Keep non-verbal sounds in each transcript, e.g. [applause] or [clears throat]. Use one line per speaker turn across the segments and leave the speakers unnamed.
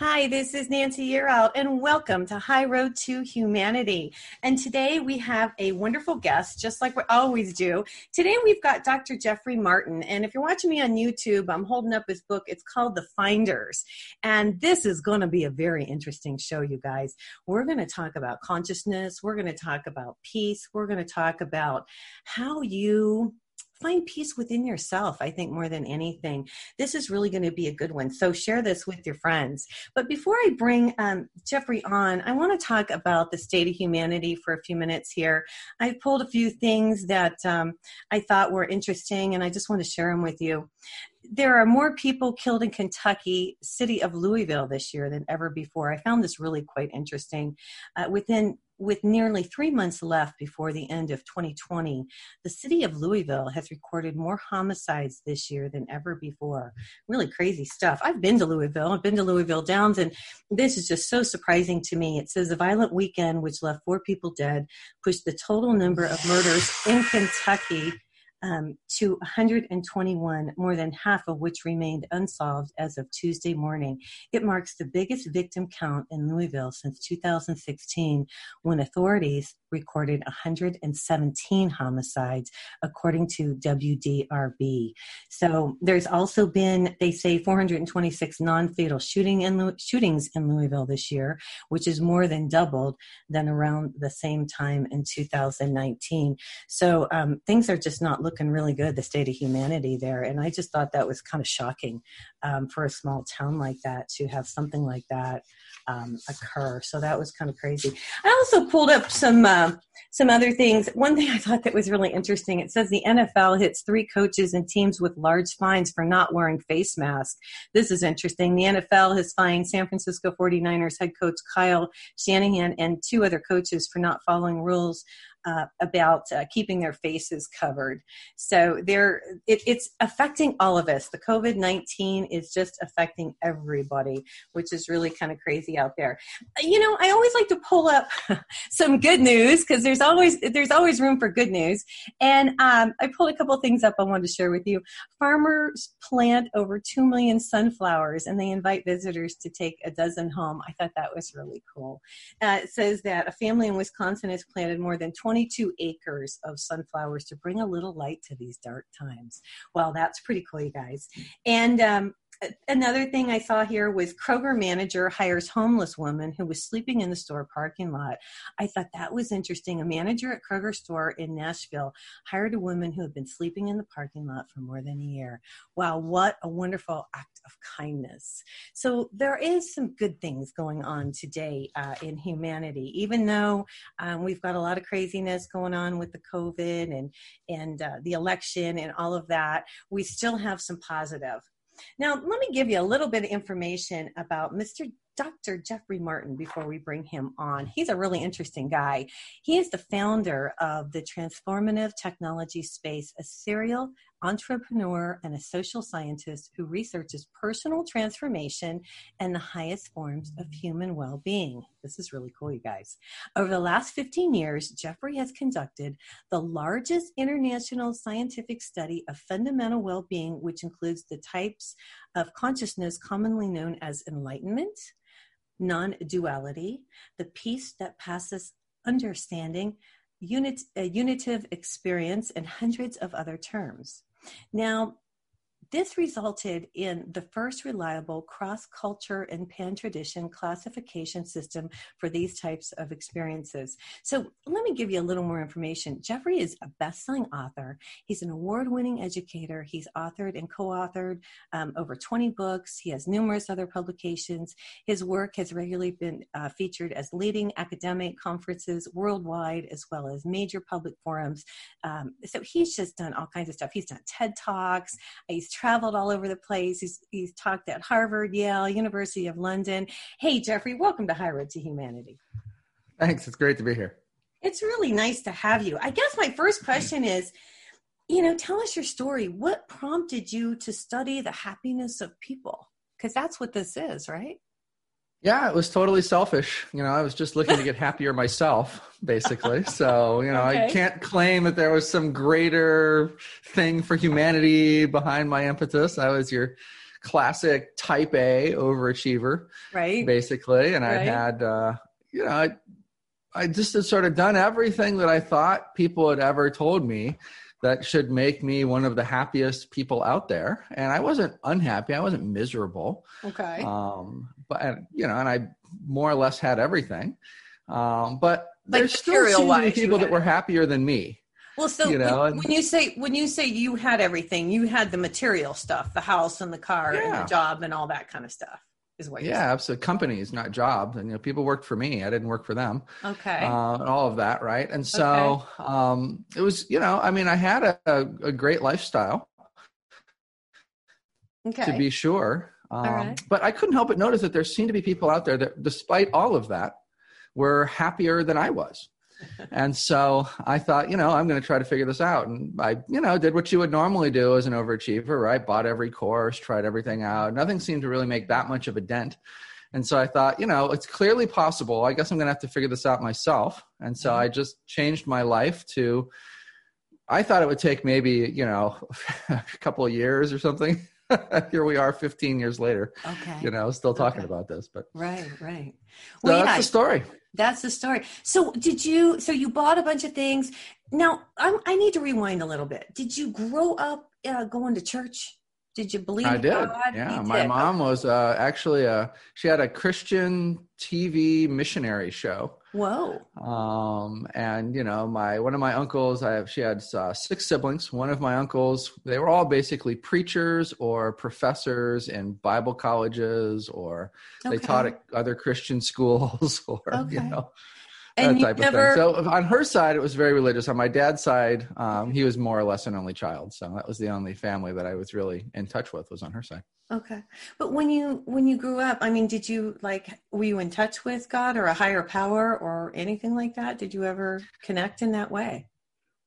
Hi, this is Nancy Yearout, and welcome to High Road to Humanity. And today we have a wonderful guest, just like we always do. Today we've got Dr. Jeffrey Martin, and if you're watching me on YouTube, I'm holding up his book. It's called The Finders, and this is going to be a very interesting show, you guys. We're going to talk about consciousness. We're going to talk about peace. We're going to talk about how you find peace within yourself i think more than anything this is really going to be a good one so share this with your friends but before i bring um, jeffrey on i want to talk about the state of humanity for a few minutes here i've pulled a few things that um, i thought were interesting and i just want to share them with you there are more people killed in Kentucky, city of Louisville this year than ever before. I found this really quite interesting. Uh, within with nearly three months left before the end of 2020, the city of Louisville has recorded more homicides this year than ever before. Really crazy stuff. I've been to Louisville, I've been to Louisville Downs, and this is just so surprising to me. It says a violent weekend which left four people dead pushed the total number of murders in Kentucky um, to 121, more than half of which remained unsolved as of Tuesday morning. It marks the biggest victim count in Louisville since 2016, when authorities recorded 117 homicides, according to WDRB. So there's also been, they say, 426 non-fatal shooting in, shootings in Louisville this year, which is more than doubled than around the same time in 2019. So um, things are just not looking really good, the state of humanity there. And I just thought that was kind of shocking um, for a small town like that to have something like that um, occur. So that was kind of crazy. I also pulled up some uh, some other things. One thing I thought that was really interesting. It says the NFL hits three coaches and teams with large fines for not wearing face masks. This is interesting. The NFL has fined San Francisco 49ers head coach Kyle Shanahan and two other coaches for not following rules uh, about uh, keeping their faces covered. So there, it, it's affecting all of us. The COVID nineteen is just affecting everybody, which is really kind of crazy out there. You know, I always like to pull up [laughs] some good news because there's always there's always room for good news. And um, I pulled a couple things up I wanted to share with you. Farmers plant over two million sunflowers, and they invite visitors to take a dozen home. I thought that was really cool. Uh, it says that a family in Wisconsin has planted more than 20 22 acres of sunflowers to bring a little light to these dark times. Well, that's pretty cool, you guys. And um, another thing I saw here was Kroger manager hires homeless woman who was sleeping in the store parking lot. I thought that was interesting. A manager at Kroger store in Nashville hired a woman who had been sleeping in the parking lot for more than a year. Wow, what a wonderful act of kindness. So there is some good things going on today uh, in humanity, even though um, we've got a lot of craziness going on with the COVID and and uh, the election and all of that. We still have some positive now, let me give you a little bit of information about Mr. Dr. Jeffrey Martin before we bring him on. He's a really interesting guy. He is the founder of the Transformative Technology Space, a serial entrepreneur and a social scientist who researches personal transformation and the highest forms of human well being. This is really cool, you guys. Over the last 15 years, Jeffrey has conducted the largest international scientific study of fundamental well being, which includes the types of consciousness commonly known as enlightenment non duality, the peace that passes understanding, unit, a unitive experience, and hundreds of other terms. Now, this resulted in the first reliable cross culture and pan tradition classification system for these types of experiences. So, let me give you a little more information. Jeffrey is a best selling author, he's an award winning educator. He's authored and co authored um, over 20 books, he has numerous other publications. His work has regularly been uh, featured as leading academic conferences worldwide, as well as major public forums. Um, so, he's just done all kinds of stuff. He's done TED Talks, he's traveled all over the place. He's, he's talked at Harvard, Yale, University of London. Hey, Jeffrey, welcome to High Road to Humanity.
Thanks. It's great to be here.
It's really nice to have you. I guess my first question is you know, tell us your story. What prompted you to study the happiness of people? Because that's what this is, right?
Yeah, it was totally selfish. You know, I was just looking to get happier myself, basically. So, you know, okay. I can't claim that there was some greater thing for humanity behind my impetus. I was your classic type A overachiever,
right?
Basically, and right. I had, uh, you know, I, I just had sort of done everything that I thought people had ever told me that should make me one of the happiest people out there. And I wasn't unhappy. I wasn't miserable.
Okay.
Um, but you know, and I more or less had everything. Um, but
like
there's still people that were happier than me.
Well, so you know, when, when, you say when you say you had everything, you had the material stuff, the house and the car yeah. and the job and all that kind of stuff is what
yeah absolutely companies not jobs and you know people worked for me i didn't work for them
okay
uh, and all of that right and so okay. um it was you know i mean i had a, a great lifestyle
okay.
to be sure um, but i couldn't help but notice that there seemed to be people out there that despite all of that were happier than i was [laughs] and so I thought, you know, I'm going to try to figure this out. And I, you know, did what you would normally do as an overachiever, right? Bought every course, tried everything out. Nothing seemed to really make that much of a dent. And so I thought, you know, it's clearly possible. I guess I'm going to have to figure this out myself. And so mm-hmm. I just changed my life to, I thought it would take maybe, you know, [laughs] a couple of years or something. [laughs] [laughs] Here we are 15 years later.
Okay.
You know, still talking okay. about this, but.
Right, right.
Well, so that's yeah, the story.
That's the story. So did you? So you bought a bunch of things. Now I'm, i need to rewind a little bit. Did you grow up uh, going to church? Did you believe? I
did. God? Yeah, my mom was uh, actually a. She had a Christian TV missionary show.
Whoa.
Um, and you know, my one of my uncles, I have. She had uh, six siblings. One of my uncles, they were all basically preachers or professors in Bible colleges, or okay. they taught at other Christian [laughs] schools, [laughs] or okay. you know
and
that type
never...
of thing. So on her side, it was very religious. On my dad's side, um, he was more or less an only child. So that was the only family that I was really in touch with was on her side.
Okay, but when you when you grew up, I mean, did you like were you in touch with God or a higher power or anything like that? Did you ever connect in that way?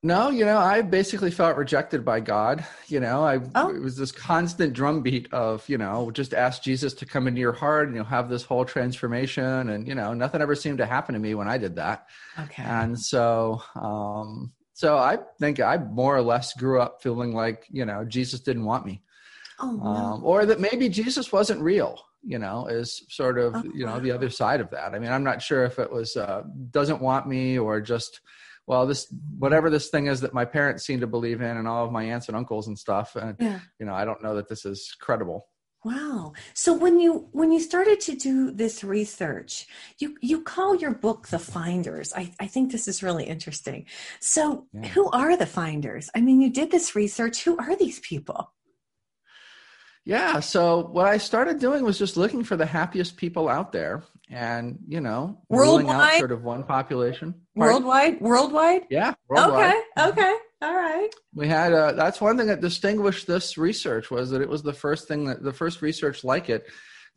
No, you know, I basically felt rejected by God. You know, I
oh.
it was this constant drumbeat of, you know, just ask Jesus to come into your heart and you'll have this whole transformation. And, you know, nothing ever seemed to happen to me when I did that.
Okay.
And so um so I think I more or less grew up feeling like, you know, Jesus didn't want me.
Oh, no.
um, or that maybe Jesus wasn't real you know is sort of oh, you know the other side of that. I mean i'm not sure if it was uh, doesn't want me or just well this whatever this thing is that my parents seem to believe in and all of my aunts and uncles and stuff and
yeah.
you know i don't know that this is credible.
Wow. So when you when you started to do this research you you call your book the finders. I, I think this is really interesting. So yeah. who are the finders? I mean you did this research. Who are these people
yeah. So what I started doing was just looking for the happiest people out there, and you know,
worldwide,
sort of one population.
Pardon? Worldwide, worldwide.
Yeah. Worldwide.
Okay. Okay. All right.
We had uh, that's one thing that distinguished this research was that it was the first thing that the first research like it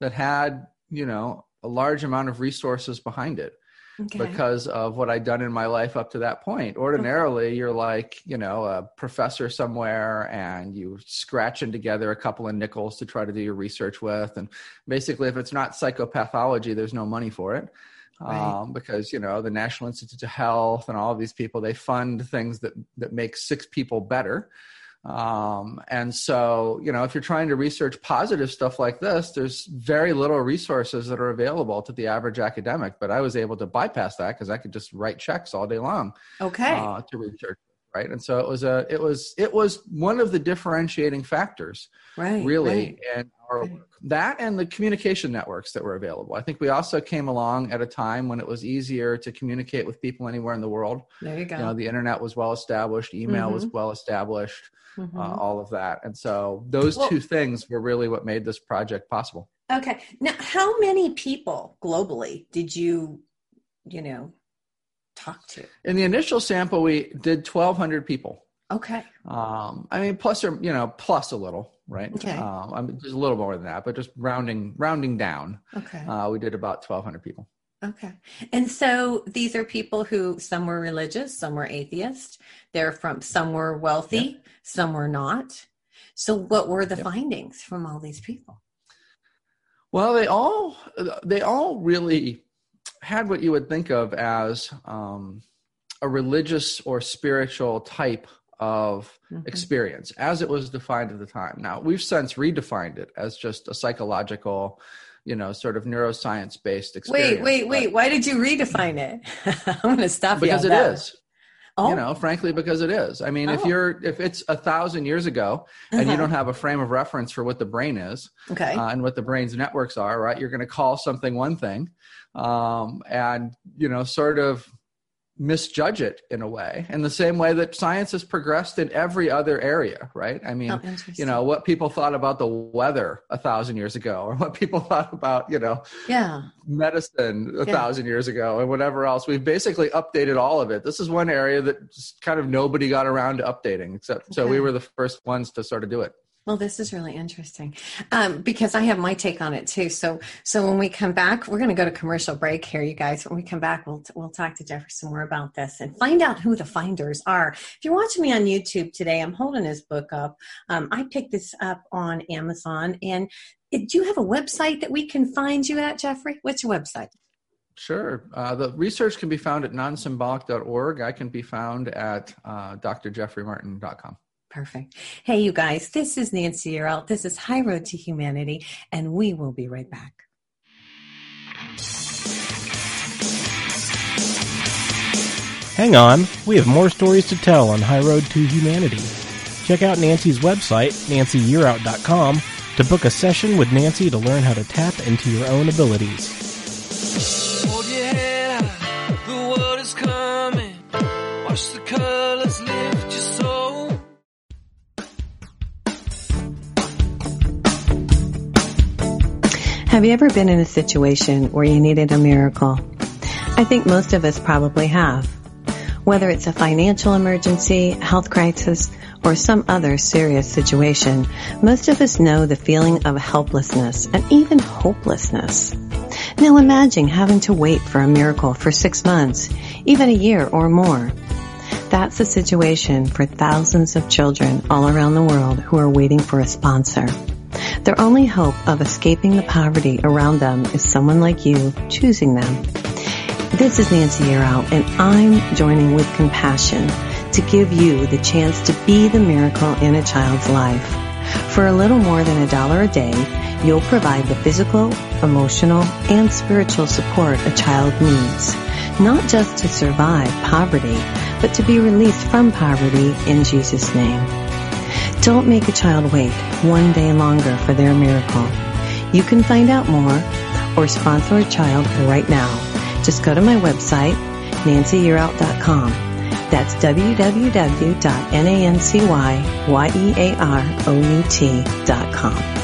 that had you know a large amount of resources behind it okay. because of what I'd done in my life up to that point. Ordinarily, okay. you're like, you know, a professor somewhere and you're scratching together a couple of nickels to try to do your research with. And basically, if it's not psychopathology, there's no money for it. Right. Um, because you know the National Institute of Health and all of these people they fund things that that make six people better, um, and so, you know, if you're trying to research positive stuff like this, there's very little resources that are available to the average academic. But I was able to bypass that because I could just write checks all day long.
Okay.
Uh, to research, right? And so it was a, it was, it was one of the differentiating factors,
right?
Really,
right.
our work. That and the communication networks that were available. I think we also came along at a time when it was easier to communicate with people anywhere in the world.
There you go.
You know, the internet was well established, email mm-hmm. was well established mm-hmm. uh, all of that. And so those well, two things were really what made this project possible.
Okay. Now, how many people globally did you, you know, talk to?
In the initial sample, we did 1,200 people.
Okay.
Um, I mean, plus or you know, plus a little. right?
Okay.
Um, I mean, there's a little more than that, but just rounding rounding down,
Okay.
uh, we did about 1,200 people.
Okay. And so these are people who some were religious, some were atheist. They're from some were wealthy, some were not. So what were the
Yep.
findings from all these people?
Well, they all they all really had what you would think of as um, a religious or spiritual type of
Mhm.
experience, as it was defined at the time. Now we've since redefined it as just a psychological, you know, sort of neuroscience based experience.
Wait, wait, wait. Why did you redefine it? [laughs] I'm going to stop
Because
you.
it
on that.
is.
Oh,
You know, frankly, because it is. I mean, if
Oh.
you're if it's a thousand years ago and you
Uh-huh.
don't have a frame of reference for what the brain is,
okay.
uh, and what the brain's networks are, right? You're going to call something one thing, um, and you know, sort of misjudge it in a way, in the same way that science has progressed in every other area, right? I mean,
oh,
you know, what people thought about the weather a thousand years ago, or what people [laughs] thought about, you know,
yeah.
medicine a
Yeah.
thousand years ago, and whatever else. We've basically updated all of it. This is one area that just kind of nobody got around to updating, except so we were the first ones to sort of do it.
Well, this is really interesting um, because I have my take on it too. So, so when we come back, we're going to go to commercial break here, you guys. When we come back, we'll we'll talk to Jeffrey some more about this and find out who the finders are. If you're watching me on YouTube today, I'm holding his book up. Um, I picked this up on Amazon, and do you have a website that we can find you at, Jeffrey? What's your website?
Sure. Uh, the research can be found at nonsymbolic.org. I can be found at uh, drjeffreymartin.com.
Perfect. Hey, you guys, this is Nancy Yearout. This is High Road to Humanity, and we will be right back.
Hang on, we have more stories to tell on High Road to Humanity. Check out Nancy's website, nancyyearout.com, to book a session with Nancy to learn how to tap into your own abilities.
Oh, Hold your head high, the world is coming. Watch the colors lift your soul.
Have you ever been in a situation where you needed a miracle? I think most of us probably have. Whether it's a financial emergency, health crisis, or some other serious situation, most of us know the feeling of helplessness and even hopelessness. Now imagine having to wait for a miracle for six months, even a year or more. That's the situation for thousands of children all around the world who are waiting for a sponsor. Their only hope of escaping the poverty around them is someone like you choosing them. This is Nancy Yearout, and I'm joining with compassion to give you the chance to be the miracle in a child's life. For a little more than a dollar a day, you'll provide the physical, emotional, and spiritual support a child needs, not just to survive poverty, but to be released from poverty in Jesus' name. Don't make a child wait one day longer for their miracle. You can find out more or sponsor a child right now. Just go to my website, nancyyearout.com. That's www.nancyyearout.com.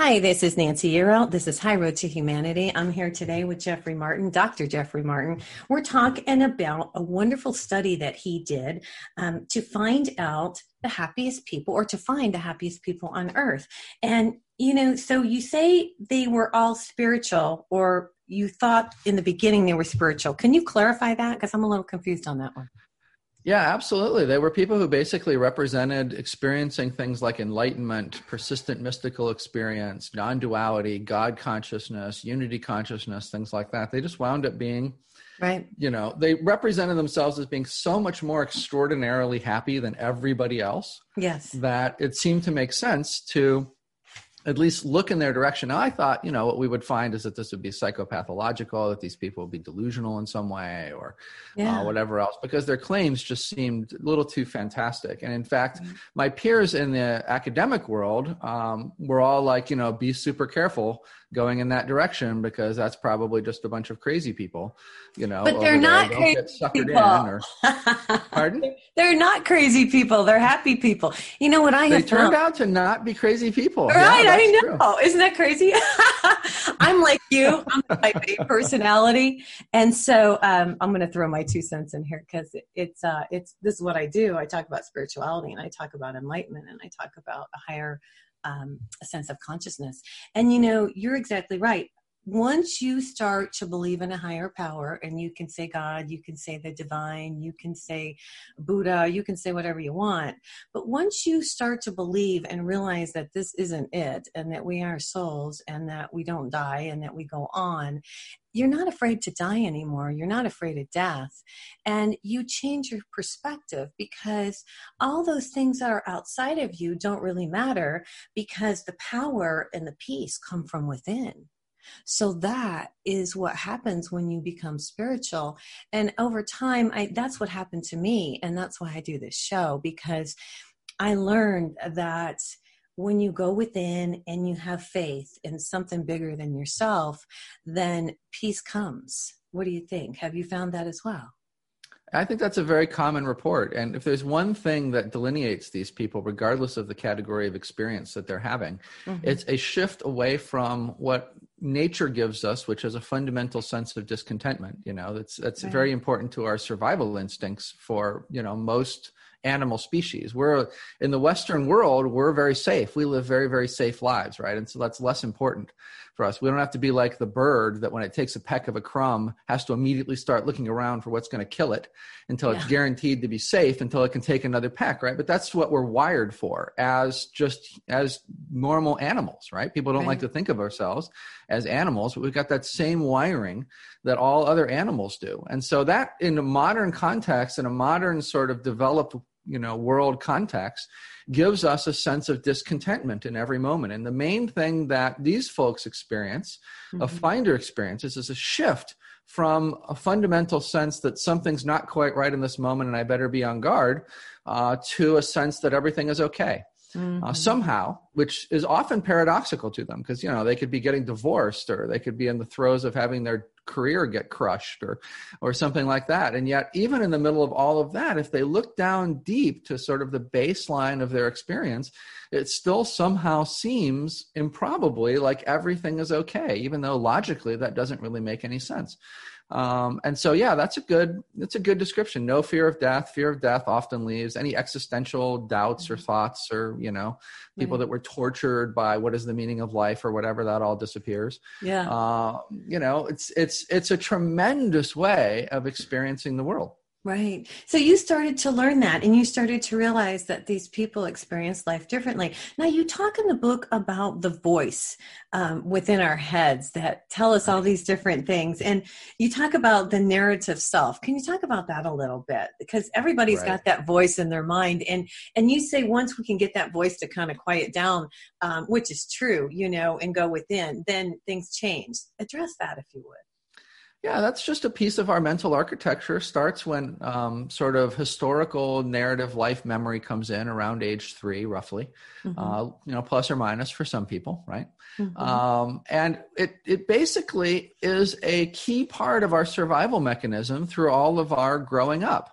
Hi, this is Nancy Yearout. This is High Road to Humanity. I'm here today with Jeffrey Martin, Dr. Jeffrey Martin. We're talking about a wonderful study that he did um, to find out the happiest people or to find the happiest people on earth. And, you know, so you say they were all spiritual or you thought in the beginning they were spiritual. Can you clarify that? Because I'm a little confused on that one.
Yeah, absolutely. They were people who basically represented experiencing things like enlightenment, persistent mystical experience, non duality, God consciousness, unity consciousness, things like that. They just wound up being,
Right.
you know, they represented themselves as being so much more extraordinarily happy than everybody else
Yes.
that it seemed to make sense to at least look in their direction. Now, I thought, you know, what we would find is that this would be psychopathological, that these people would be delusional in some way or uh, yeah. uh, whatever else, because their claims just seemed a little too fantastic. And in fact, mm-hmm. my peers in the academic world um, were all like, you know, be super careful going in that direction because that's probably just a bunch of crazy people, you know.
But they're not crazy people. Or, [laughs]
pardon?
They're not crazy people. They're happy people. You know what I
they
have
turned found? out to not be crazy people.
Right, yeah, I know. True. Isn't that crazy? [laughs] I'm like you. I'm type A personality, and so um, I'm going to throw my two cents in here because it, it's uh, it's this is what I do. I talk about spirituality and I talk about enlightenment and I talk about a higher um, a sense of consciousness. And you know, you're exactly right. Once you start to believe in a higher power, and you can say God, you can say the divine, you can say Buddha, you can say whatever you want. But once you start to believe and realize that this isn't it, and that we are souls, and that we don't die, and that we go on, you're not afraid to die anymore. You're not afraid of death. And you change your perspective because all those things that are outside of you don't really matter because the power and the peace come from within. So that is what happens when you become spiritual. And over time, I, that's what happened to me. And that's why I do this show because I learned that when you go within and you have faith in something bigger than yourself, then peace comes. What do you think? Have you found that as well?
I think that's a very common report. And if there's one thing that delineates these people, regardless of the category of experience that they're having, mm-hmm. it's a shift away from what nature gives us, which is a fundamental sense of discontentment. You know, that's that's right. very important to our survival instincts for, you know, most animal species. We're in the Western world, we're very safe. We live very, very safe lives, right? And so that's less important for us. We don't have to be like the bird that when it takes a peck of a crumb has to immediately start looking around for what's going to kill it until yeah. it's guaranteed to be safe until it can take another peck, right? But that's what we're wired for as just as normal animals, right? People don't right. like to think of ourselves as animals, but we've got that same wiring that all other animals do. And so that in a modern context, in a modern sort of developed you know world context gives us a sense of discontentment in every moment and the main thing that these folks experience mm-hmm. a finder experiences is a shift from a fundamental sense that something's not quite right in this moment and i better be on guard uh, to a sense that everything is okay mm-hmm. uh, somehow, which is often paradoxical to them because you know they could be getting divorced or they could be in the throes of having their career get crushed or or something like that. And yet, even in the middle of all of that, if they look down deep to sort of the baseline of their experience, it still somehow seems improbably like everything is okay, even though logically that doesn't really make any sense. Um, and so, yeah, that's a good that's a good description. No fear of death. Fear of death often leaves any existential doubts or mm-hmm. thoughts, or you know, people that were tortured by what is the meaning of life or whatever. That all disappears.
Yeah.
Uh, you know, it's it's it's a tremendous way of experiencing the world.
Right. So you started to learn that and you started to realize that these people experience life differently. Now, you talk in the book about the voice um, within our heads that tell us all these different things. And you talk about the narrative self. Can you talk about that a little bit? Because everybody's right. got that voice in their mind. And, and you say once we can get that voice to kind of quiet down, um, which is true, you know, and go within, then things change. Address that if you would.
Yeah, that's just a piece of our mental architecture. Starts when um, sort of historical narrative life memory comes in around age three, roughly. Mm-hmm. Uh, you know, plus or minus for some people, right? Mm-hmm. Um, and it it basically is a key part of our survival mechanism through all of our growing up.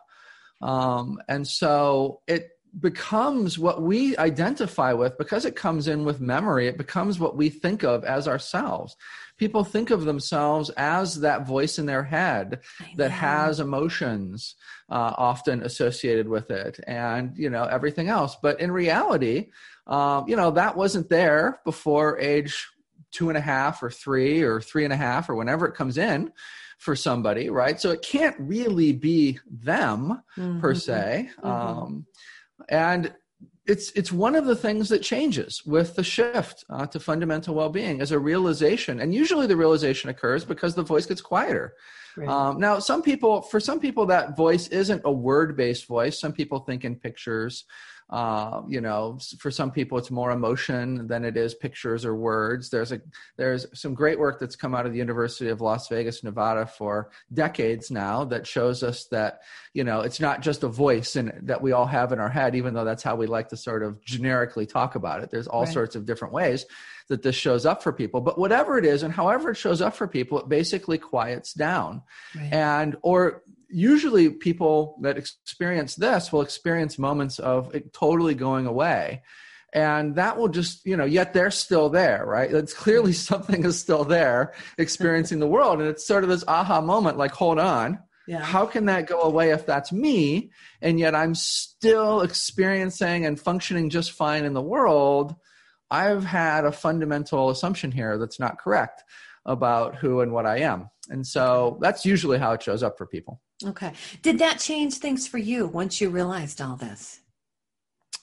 Um, and so it becomes what we identify with because it comes in with memory. It becomes what we think of as ourselves people think of themselves as that voice in their head that has emotions uh, often associated with it and you know everything else but in reality um, you know that wasn't there before age two and a half or three or three and a half or whenever it comes in for somebody right so it can't really be them mm-hmm. per se mm-hmm. um, and it's it's one of the things that changes with the shift uh, to fundamental well-being as a realization and usually the realization occurs because the voice gets quieter Right. Um, now, some people, for some people, that voice isn't a word-based voice. Some people think in pictures. Uh, you know, for some people, it's more emotion than it is pictures or words. There's a there's some great work that's come out of the University of Las Vegas, Nevada, for decades now that shows us that you know it's not just a voice and that we all have in our head, even though that's how we like to sort of generically talk about it. There's all right. sorts of different ways that this shows up for people. But whatever it is, and however it shows up for people, it basically quiets down, right. and or usually people that experience this will experience moments of it totally going away. And that will just you know yet they're still there right? It's clearly [laughs] something is still there experiencing the world. And it's sort of this aha moment like hold on. Yeah. how can that go away if that's me? And yet i'm still experiencing and functioning just fine in the world. I've had a fundamental assumption here that's not correct about who and what i am. And so that's usually how it shows up for people
Okay. Did that change things for you once you realized all this?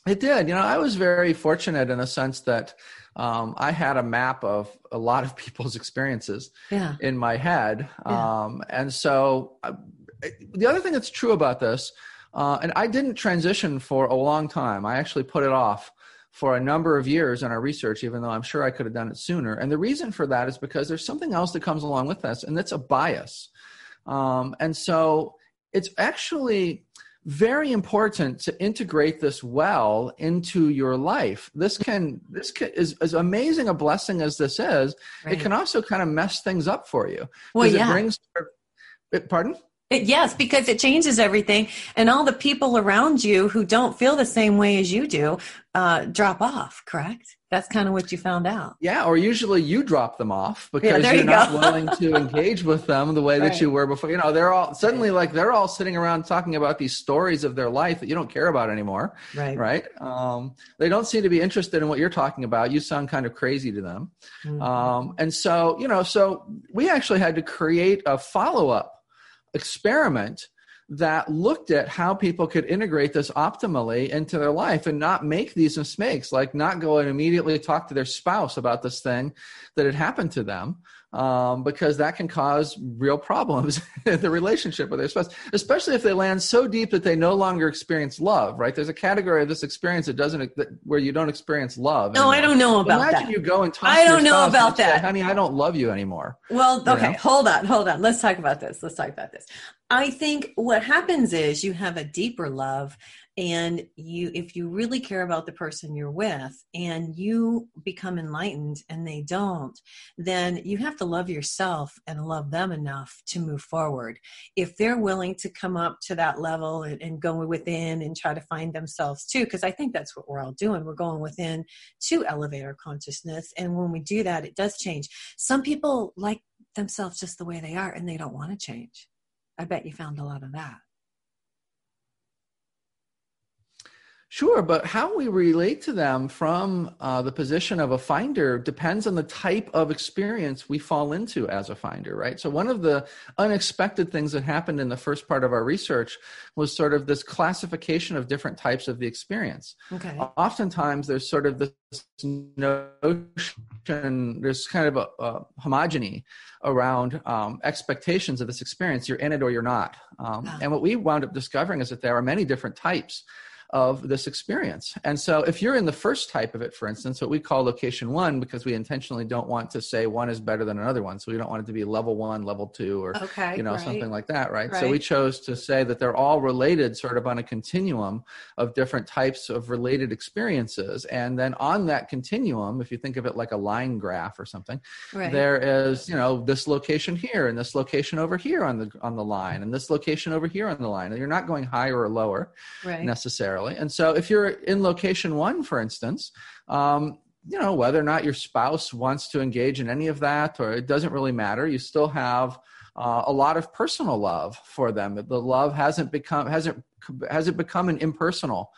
It did. You know, I was very fortunate in a sense that um, I had a map of a lot of [laughs] people's experiences yeah. in my head. Yeah. Um, and so uh, the other thing that's true about this, uh, and I didn't transition for a long time, I actually put it off for a number of years in our research, even though I'm sure I could have done it sooner. And the reason for that is because there's something else that comes along with this, and that's a bias. Um, and so it's actually very important to integrate this well into your life. This can this can, is as amazing a blessing as this is. Right. It can also kind of mess things up for you.
Well, yeah.
It brings. Pardon.
It, [laughs] yes, because it changes everything, and all the people around you who don't feel the same way as you do uh, drop off. Correct? That's kind of what you found out.
Yeah, or usually you drop them off because yeah, you're you not willing to [laughs] engage with them the way right. that you were before. You know, they're all suddenly like they're all sitting around talking about these stories of their life that you don't care about anymore.
Right.
Right. Um, they don't seem to be interested in what you're talking about. You sound kind of crazy to them. Mm-hmm. Um, and so, you know, so we actually had to create a follow up experiment that looked at how people could integrate this optimally into their life and not make these mistakes, like not go and immediately talk to their spouse about this thing that had happened to them, um, because that can cause real problems [laughs] in the relationship with their spouse, especially if they land so deep that they no longer experience love. Right? There's a category of this experience that doesn't that, where you don't experience love.
No, anymore. I don't know about
Imagine
that.
Imagine you go and talk.
I don't know about that,
say, honey. I don't love you anymore.
Well, okay, you know? hold on, hold on. Let's talk about this. Let's talk about this. I think what happens is you have a deeper love and you if you really care about the person you're with and you become enlightened and they don't then you have to love yourself and love them enough to move forward. If they're willing to come up to that level and, and go within and try to find themselves too because i think that's what we're all doing. We're going within to elevate our consciousness. And when we do that it does change. Some people like themselves just the way they are and they don't want to change. I bet you found a lot of that
Sure, but how we relate to them from uh, the position of a finder depends on the type of experience we fall into as a finder, right? So, one of the unexpected things that happened in the first part of our research was sort of this classification of different types of the experience.
Okay.
Oftentimes, there's sort of this notion, there's kind of a, a homogeny around um, expectations of this experience. You're in it or you're not. Um, wow. And what we wound up discovering is that there are many different types of this experience. And so if you're in the first type of it, for instance, what we call location one, because we intentionally don't want to say one is better than another one. So we don't want it to be level one, level two, or okay, you know, right. something like that, right? right? So we chose to say that they're all related sort of on a continuum of different types of related experiences. And then on that continuum, if you think of it like a line graph or something, right. there is, you know, this location here and this location over here on the on the line and this location over here on the line. And you're not going higher or lower necessarily necessarily. And so if you're in location one, for instance, um, you know, whether or not your spouse wants to engage in any of that, or it doesn't really matter, you still have uh, a lot of personal love for them. The love hasn't become hasn't hasn't become an impersonal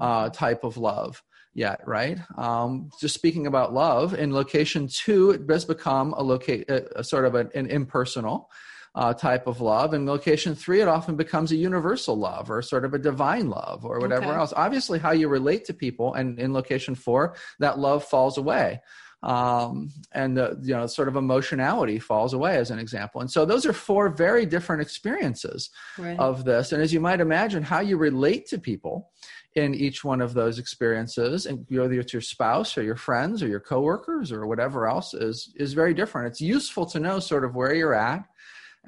uh, mm-hmm. type of love yet, right? Um, just speaking about love, in location two, it does become a locate a, a sort of an, an impersonal uh, type of love. In location three, it often becomes a universal love or sort of a divine love or whatever okay. else. Obviously, how you relate to people, and in location four, that love falls away. um, and the you know sort of emotionality falls away as an example and so those are four very different experiences right. of this and as you might imagine how you relate to people in each one of those experiences and whether it's your spouse or your friends or your coworkers or whatever else is is very different it's useful to know sort of where you're at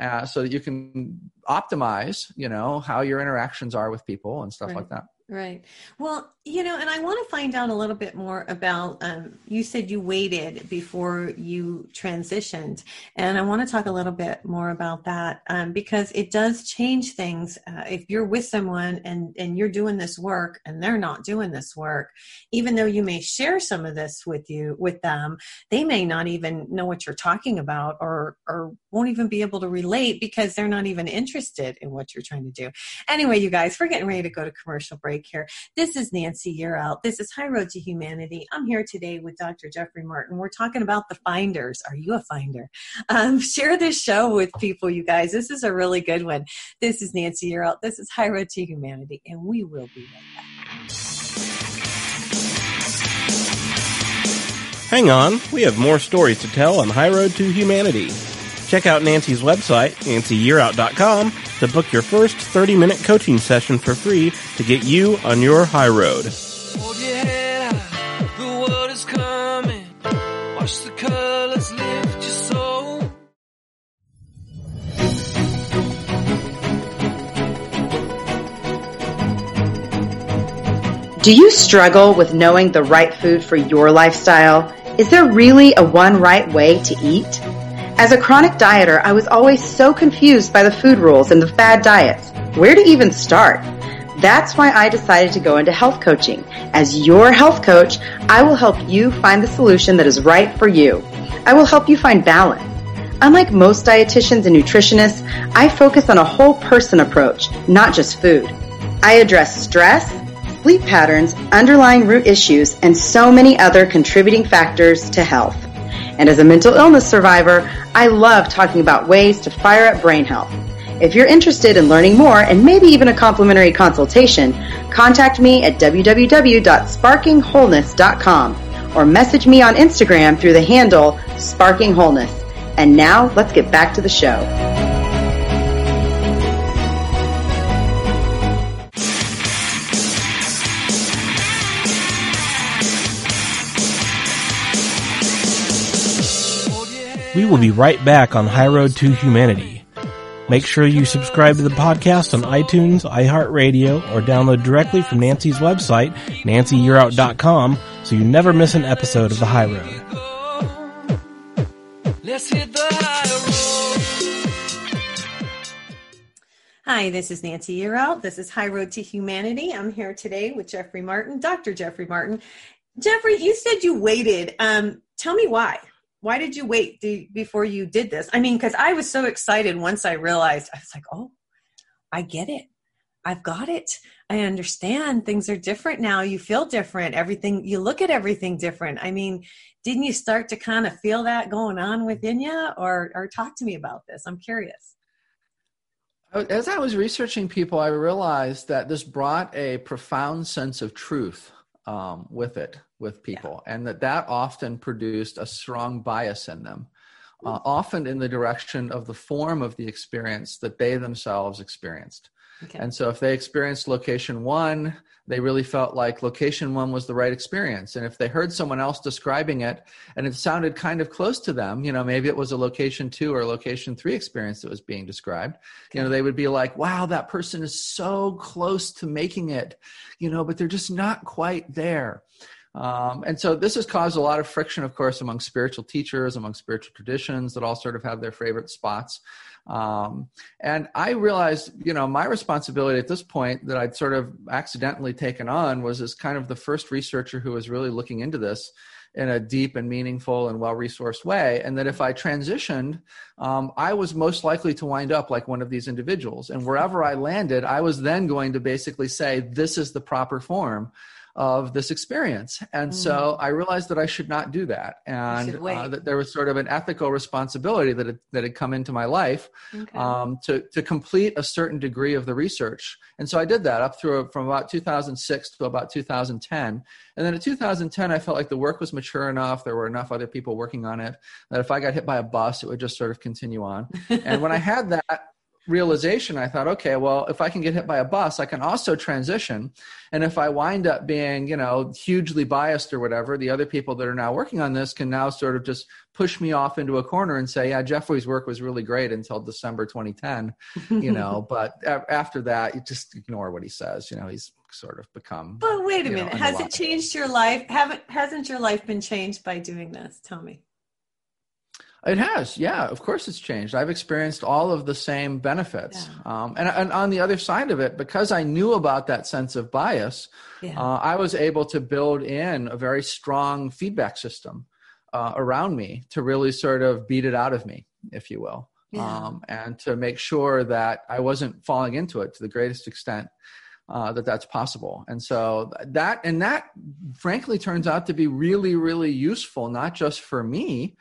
uh, so that you can optimize you know how your interactions are with people and stuff
right.
like that
Right. Well, you know, and I want to find out a little bit more about. Um, you said you waited before you transitioned, and I want to talk a little bit more about that um, because it does change things. Uh, if you're with someone and and you're doing this work and they're not doing this work, even though you may share some of this with you with them, they may not even know what you're talking about, or or won't even be able to relate because they're not even interested in what you're trying to do. Anyway, you guys, we're getting ready to go to commercial break here. This is Nancy Yearout. This is High Road to Humanity. I'm here today with Dr. Jeffrey Martin. We're talking about the finders. Are you a finder? Um, [laughs] share this show with people, you guys. This is a really good one. This is Nancy Yearout. This is High Road to Humanity, and we will be right back.
Hang on, we have more stories to tell on High Road to Humanity. Check out Nancy's website, nancyyearout.com, to book your first 30 minute coaching session for free to get you on your high road. Oh, Hold your head high, the world is coming. Watch the colors lift your soul.
Do you struggle with knowing the right food for your lifestyle? Is there really a one right way to eat? As a chronic dieter, I was always so confused by the food rules and the fad diets. Where to even start? That's why I decided to go into health coaching. As your health coach, I will help you find the solution that is right for you. I will help you find balance. Unlike most dietitians and nutritionists, I focus on a whole person approach, not just food. I address stress, sleep patterns, underlying root issues, and so many other contributing factors to health. And as a mental illness survivor, I love talking about ways to fire up brain health. If you're interested in learning more and maybe even a complimentary consultation, contact me at www.sparkingwholeness.com or message me on Instagram through the handle Sparking Wholeness. And now let's get back to the show.
We will be right back on High Road to Humanity. Make sure you subscribe to the podcast on iTunes, iHeartRadio, or download directly from Nancy's website, nancyyearout.com, so you never miss an episode of The High Road. Let's hit the
high road. Hi, this is Nancy Yearout. This is High Road to Humanity. I'm here today with Jeffrey Martin, Dr. Jeffrey Martin. Jeffrey, you said you waited. Um, tell me why why did you wait before you did this? I mean, because I was so excited once I realized, I was like, oh, I get it. I've got it. I understand things are different now. You feel different. Everything, you look at everything different. I mean, didn't you start to kind of feel that going on within you? Or, or talk to me about this. I'm curious.
As I was researching people, I realized that this brought a profound sense of truth um, with it with people yeah. and that that often produced a strong bias in them uh, often in the direction of the form of the experience that they themselves experienced okay. and so if they experienced location one they really felt like location one was the right experience and if they heard someone else describing it and it sounded kind of close to them you know maybe it was a location two or location three experience that was being described okay. you know they would be like wow that person is so close to making it you know but they're just not quite there um, and so this has caused a lot of friction, of course, among spiritual teachers, among spiritual traditions that all sort of have their favorite spots. Um, and I realized, you know, my responsibility at this point that I'd sort of accidentally taken on was as kind of the first researcher who was really looking into this in a deep and meaningful and well resourced way. And that if I transitioned, um, I was most likely to wind up like one of these individuals. And wherever I landed, I was then going to basically say, this is the proper form of this experience. And mm. so I realized that I should not do that. And uh, that there was sort of an ethical responsibility that had, that had come into my life okay. um, to, to complete a certain degree of the research. And so I did that up through from about 2006 to about 2010. And then in 2010, I felt like the work was mature enough. There were enough other people working on it that if I got hit by a bus, it would just sort of continue on. and when I had that, realization, I thought, okay, well, if I can get hit by a bus, I can also transition. And if I wind up being, you know, hugely biased or whatever, the other people that are now working on this can now sort of just push me off into a corner and say, yeah, Jeffrey's work was really great until December 2010, you know, [laughs] but after that, you just ignore what he says. You know, he's sort of become.
But wait a minute, know, has it changed your life? Haven't hasn't your life been changed by doing this? Tell me.
It has, yeah. Of course, it's changed. I've experienced all of the same benefits, yeah. um, and, and on the other side of it, because I knew about that sense of bias, yeah. uh, I was able to build in a very strong feedback system uh, around me to really sort of beat it out of me, if you will, yeah. um, and to make sure that I wasn't falling into it to the greatest extent. Uh, that that's possible and so that and that frankly turns out to be really really useful not just for me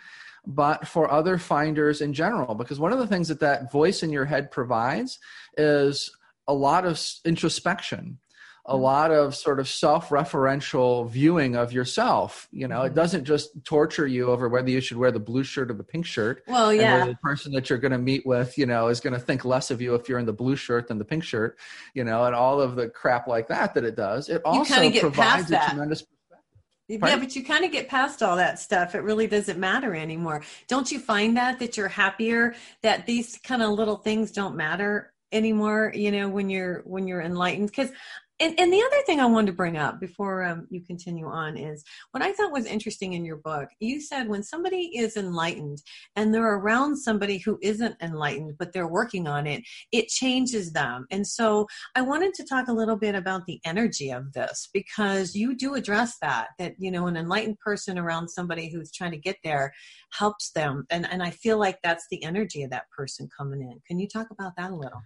but for other finders in general. Because one of the things that that voice in your head provides is a lot of introspection a mm-hmm. lot of sort of self-referential viewing of yourself you know it mm-hmm. doesn't just torture you over whether you should wear the blue shirt or the pink shirt
well yeah
the person that you're going to meet with you know is going to think less of you if you're in the blue shirt than the pink shirt you know and all of the crap like that that it does it also provides a tremendous
Pardon? Yeah, but you kind of get past all that stuff. It really doesn't matter anymore. Don't you find that that you're happier that these kind of little things don't matter anymore, you know, when you're when you're enlightened? Cuz and, and the other thing I wanted to bring up before um, you continue on is what I thought was interesting in your book. You said when somebody is enlightened and they're around somebody who isn't enlightened, but they're working on it, it changes them. And so I wanted to talk a little bit about the energy of this because you do address that, that, you know, an enlightened person around somebody who's trying to get there helps them. And, and I feel like that's the energy of that person coming in. Can you talk about that a little?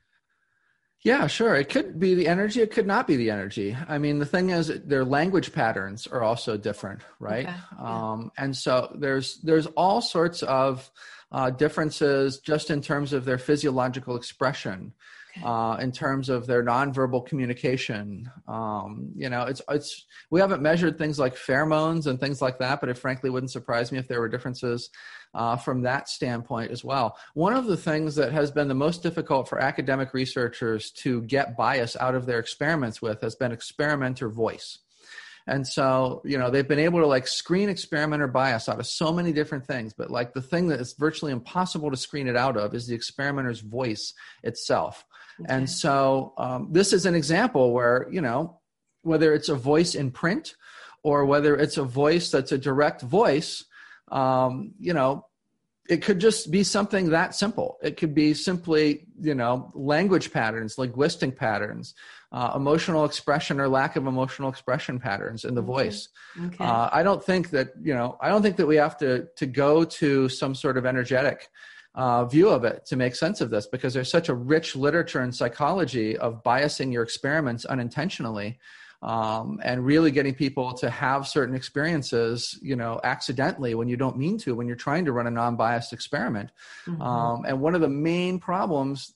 Yeah, sure. It could be the energy. It could not be the energy. I mean, the thing is, their language patterns are also different, right? Okay. Um, and so there's there's all sorts of uh, differences just in terms of their physiological expression uh, in terms of their nonverbal communication. Um, you know, it's it's we haven't measured things like pheromones and things like that, but it frankly wouldn't surprise me if there were differences uh, from that standpoint as well. One of the things that has been the most difficult for academic researchers to get bias out of their experiments with has been experimenter voice. And so, you know, they've been able to like screen experimenter bias out of so many different things, but like the thing that is virtually impossible to screen it out of is the experimenter's voice itself. Okay. And so, um, this is an example where, you know, whether it's a voice in print or whether it's a voice that's a direct voice, um, you know, it could just be something that simple. It could be simply, you know, language patterns, linguistic patterns, uh, emotional expression or lack of emotional expression patterns in the okay. voice. Okay. Uh, I don't think that, you know, I don't think that we have to to go to some sort of energetic uh, view of it to make sense of this because there's such a rich literature in psychology of biasing your experiments unintentionally um, and really getting people to have certain experiences, you know, accidentally when you don't mean to, when you're trying to run a non-biased experiment. Mm-hmm. Um, and one of the main problems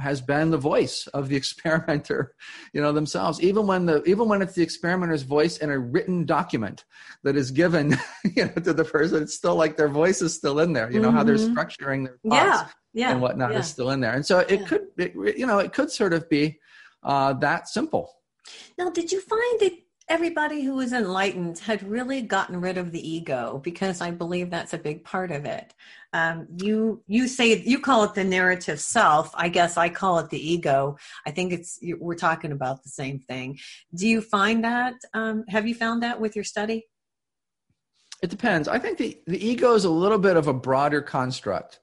has been the voice of the [laughs] experimenter you know themselves even when the even when it's the experimenter's voice in a written document that is given [laughs] you know to the person it's still like their voice is still in there you know mm-hmm. how they're mm-hmm. structuring their thoughts yeah, yeah, and whatnot yeah. is still in there and so it yeah. could it, you know it could sort of be uh, that simple
now, did you find that everybody who was enlightened had really gotten rid of the ego? Because I believe that's a big part of it. Um, you you say you call it the narrative self. I guess I call it the ego. I think it's we're talking about the same thing. Do you find that? Um, have you found that with your study?
It depends. I think the, the ego is a little bit of a broader construct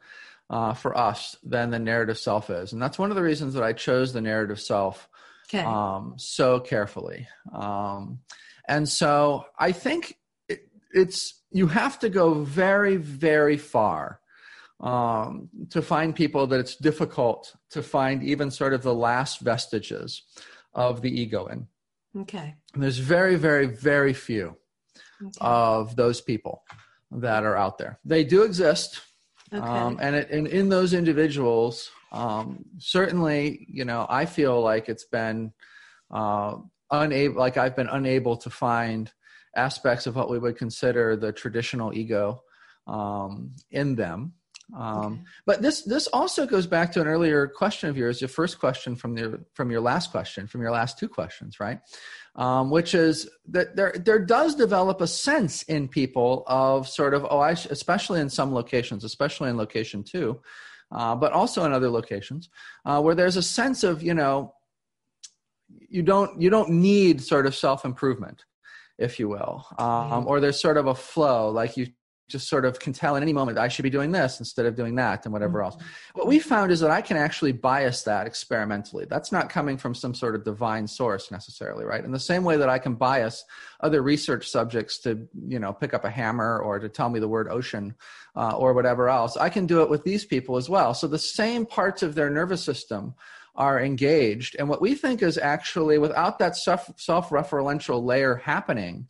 uh, for us than the narrative self is. And that's one of the reasons that I chose the narrative self okay. um, so carefully. Um, and so I think it, it's you have to go very, very far um, to find people that it's difficult to find even sort of the last vestiges of the ego in.
Okay.
And there's very, very, very few
okay.
of those people that are out there. They do exist.
Okay.
Um, and, it, and in those individuals, um, certainly, you know, I feel like it's been uh, unable, like I've been unable to find aspects of what we would consider the traditional ego um, in them. Um, okay. But this this also goes back to an earlier question of yours, your first question from the from your last question, from your last two questions, right? Um, which is that there there does develop a sense in people of sort of oh I especially in some locations, especially in location two, uh, but also in other locations uh, where there's a sense of you know you don't you don't need sort of self improvement if you will um, or there's sort of a flow like you just sort of can tell in any moment I should be doing this instead of doing that and whatever mm-hmm. else. What we found is that I can actually bias that experimentally. That's not coming from some sort of divine source necessarily, right? In the same way that I can bias other research subjects to, you know, pick up a hammer or to tell me the word ocean uh, or whatever else, I can do it with these people as well. So the same parts of their nervous system are engaged. And what we think is actually without that self self referential layer happening,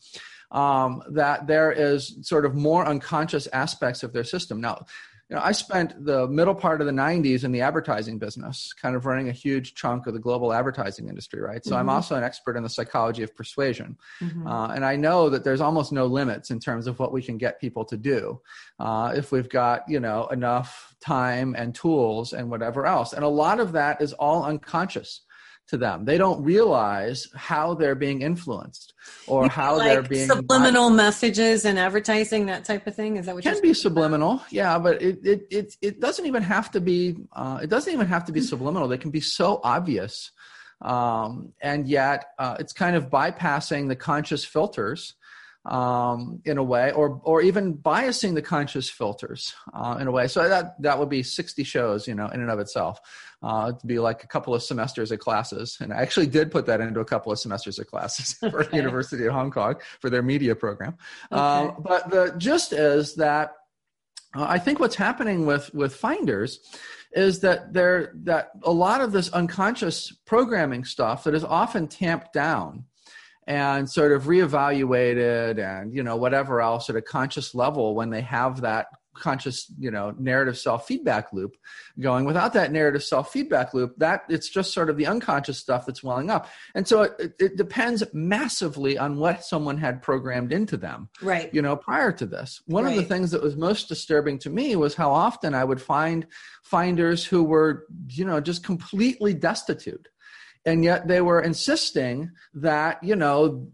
um, that there is sort of more unconscious aspects of their system. Now, you know, I spent the middle part of the 90s in the advertising business, kind of running a huge chunk of the global advertising industry, right? So mm-hmm. I'm also an expert in the psychology of persuasion. Mm-hmm. Uh, and I know that there's almost no limits in terms of what we can get people to do uh, if we've got, you know, enough time and tools and whatever else. And a lot of that is all unconscious to them. They don't realize how they're being influenced or
you
how
like
they're being
subliminal messages and advertising that type of thing. Is that what you
can be subliminal? About? Yeah, but it, it it it doesn't even have to be. Uh, it doesn't even have to be subliminal. They can be so obvious, um, and yet uh, it's kind of bypassing the conscious filters um, in a way, or or even biasing the conscious filters uh, in a way. So that that would be sixty shows, you know, in and of itself. Uh, to be like a couple of semesters of classes, and I actually did put that into a couple of semesters of classes [laughs] for okay. University of Hong Kong for their media program. Okay. Um, but the gist is that uh, I think what's happening with with finders is that there that a lot of this unconscious programming stuff that is often tamped down and sort of reevaluated and you know whatever else at a conscious level when they have that conscious you know narrative self feedback loop going. Without that narrative self feedback loop that it's just sort of the unconscious stuff that's welling up. And so it, it depends massively on what someone had programmed into them
right.
you know prior to this. One right. of the things that was most disturbing to me was how often i would find finders who were you know just completely destitute and yet they were insisting that you know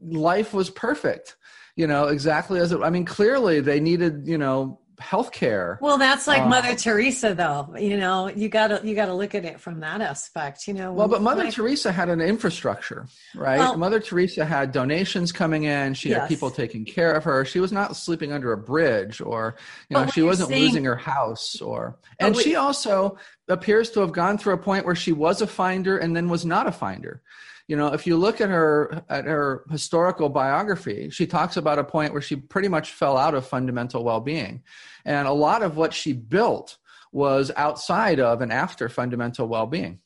life was perfect you know exactly as it i mean clearly they needed you know healthcare.
Well, that's like uh, Mother Teresa, though. You know, you gotta you gotta look at it from that aspect. You know.
Well, but Mother Teresa had an infrastructure, right? Well, Mother Teresa had donations coming in. She yes. had people taking care of her. She was not sleeping under a bridge, or you know, she wasn't saying, losing her house, or and we, she also appears to have gone through a point where she was a finder and then was not a finder you know if you look at her at her historical biography she talks about a point where she pretty much fell out of fundamental well-being. And a lot of what she built was outside of and after fundamental well-being.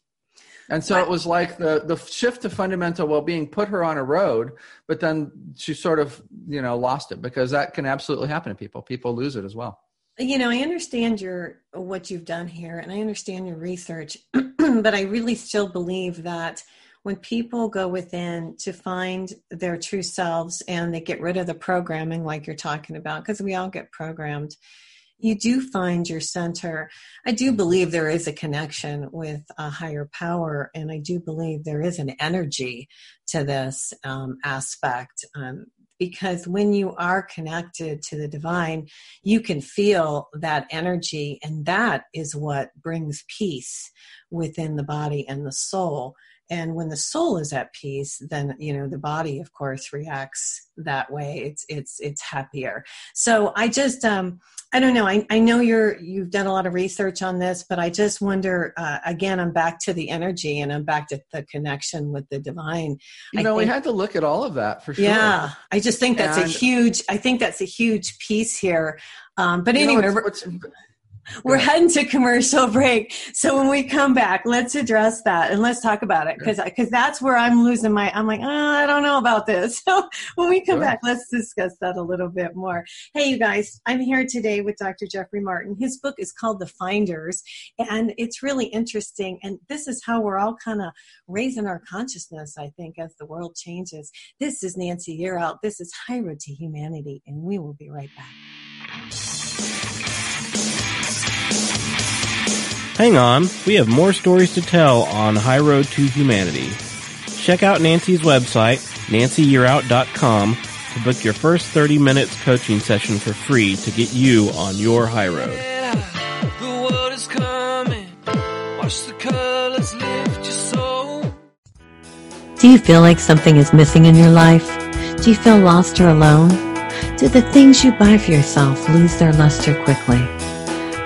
And so it was like the the shift to fundamental well-being put her on a road but then she sort of you know lost it because that can absolutely happen to people. People lose it as well.
You know i understand your what you've done here and i understand your research [clears throat] but i really still believe that when people go within to find their true selves and they get rid of the programming like you're talking about because we all get programmed you do find your center. I do believe there is a connection with a higher power and i do believe there is an energy to this um, aspect um, because when you are connected to the divine, you can feel that energy, and that is what brings peace within the body and the soul and when the soul is at peace then you know the body of course reacts that way. It's it's it's happier. So i just um i don't know. I, I know you're you've done a lot of research on this but i just wonder uh, again i'm back to the energy and i'm back to the connection with the divine.
You know think, we had to look at all of that for sure.
Yeah. I just think that's and, a huge i think that's a huge piece here. Um but anyway
know, it's,
we're heading to commercial break. So when we come back, let's address that and let's talk about it because because that's where I'm losing my. I'm like, oh, I don't know about this. [laughs] So when we come back, let's discuss that a little bit more. Hey, you guys, I'm here today with Dr. Jeffrey Martin. His book is called The Finders, and it's really interesting. And this is how we're all kind of raising our consciousness. I think as the world changes. This is Nancy Yearout. This is High Road to Humanity, and we will be right back.
Hang on, we have more stories to tell on High Road to Humanity. Check out Nancy's website, nancyyearout.com, to book your first 30 minutes coaching session for free to get you on your high road.
Do you feel like something is missing in your life? Do you feel lost or alone? Do the things you buy for yourself lose their luster quickly?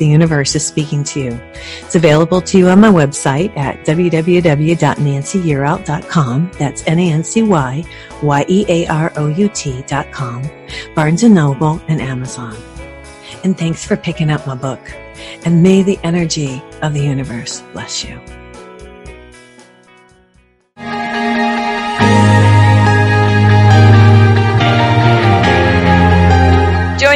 the universe is speaking to you. It's available to you on my website at www.nancyyearout.com. That's N-A-N-C-Y-Y-E-A-R-O-U-T.com, Barnes & Noble, and Amazon. And thanks for picking up my book. And may the energy of the universe bless you.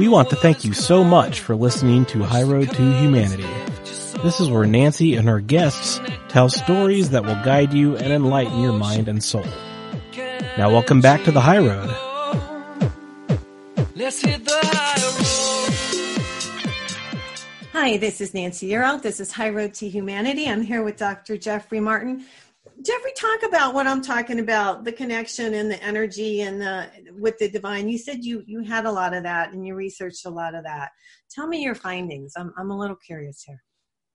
We want to thank you so much for listening to High Road to Humanity. This is where Nancy and her guests tell stories that will guide you and enlighten your mind and soul. Now welcome back to the High Road.
Hi, this is Nancy Yearout. This is High Road to Humanity. I'm here with Dr. Jeffrey Martin. Jeffrey, talk about what I'm talking about, the connection and the energy and the with the divine. You said you you had a lot of that and you researched a lot of that. Tell me your findings. I'm I'm a little curious here.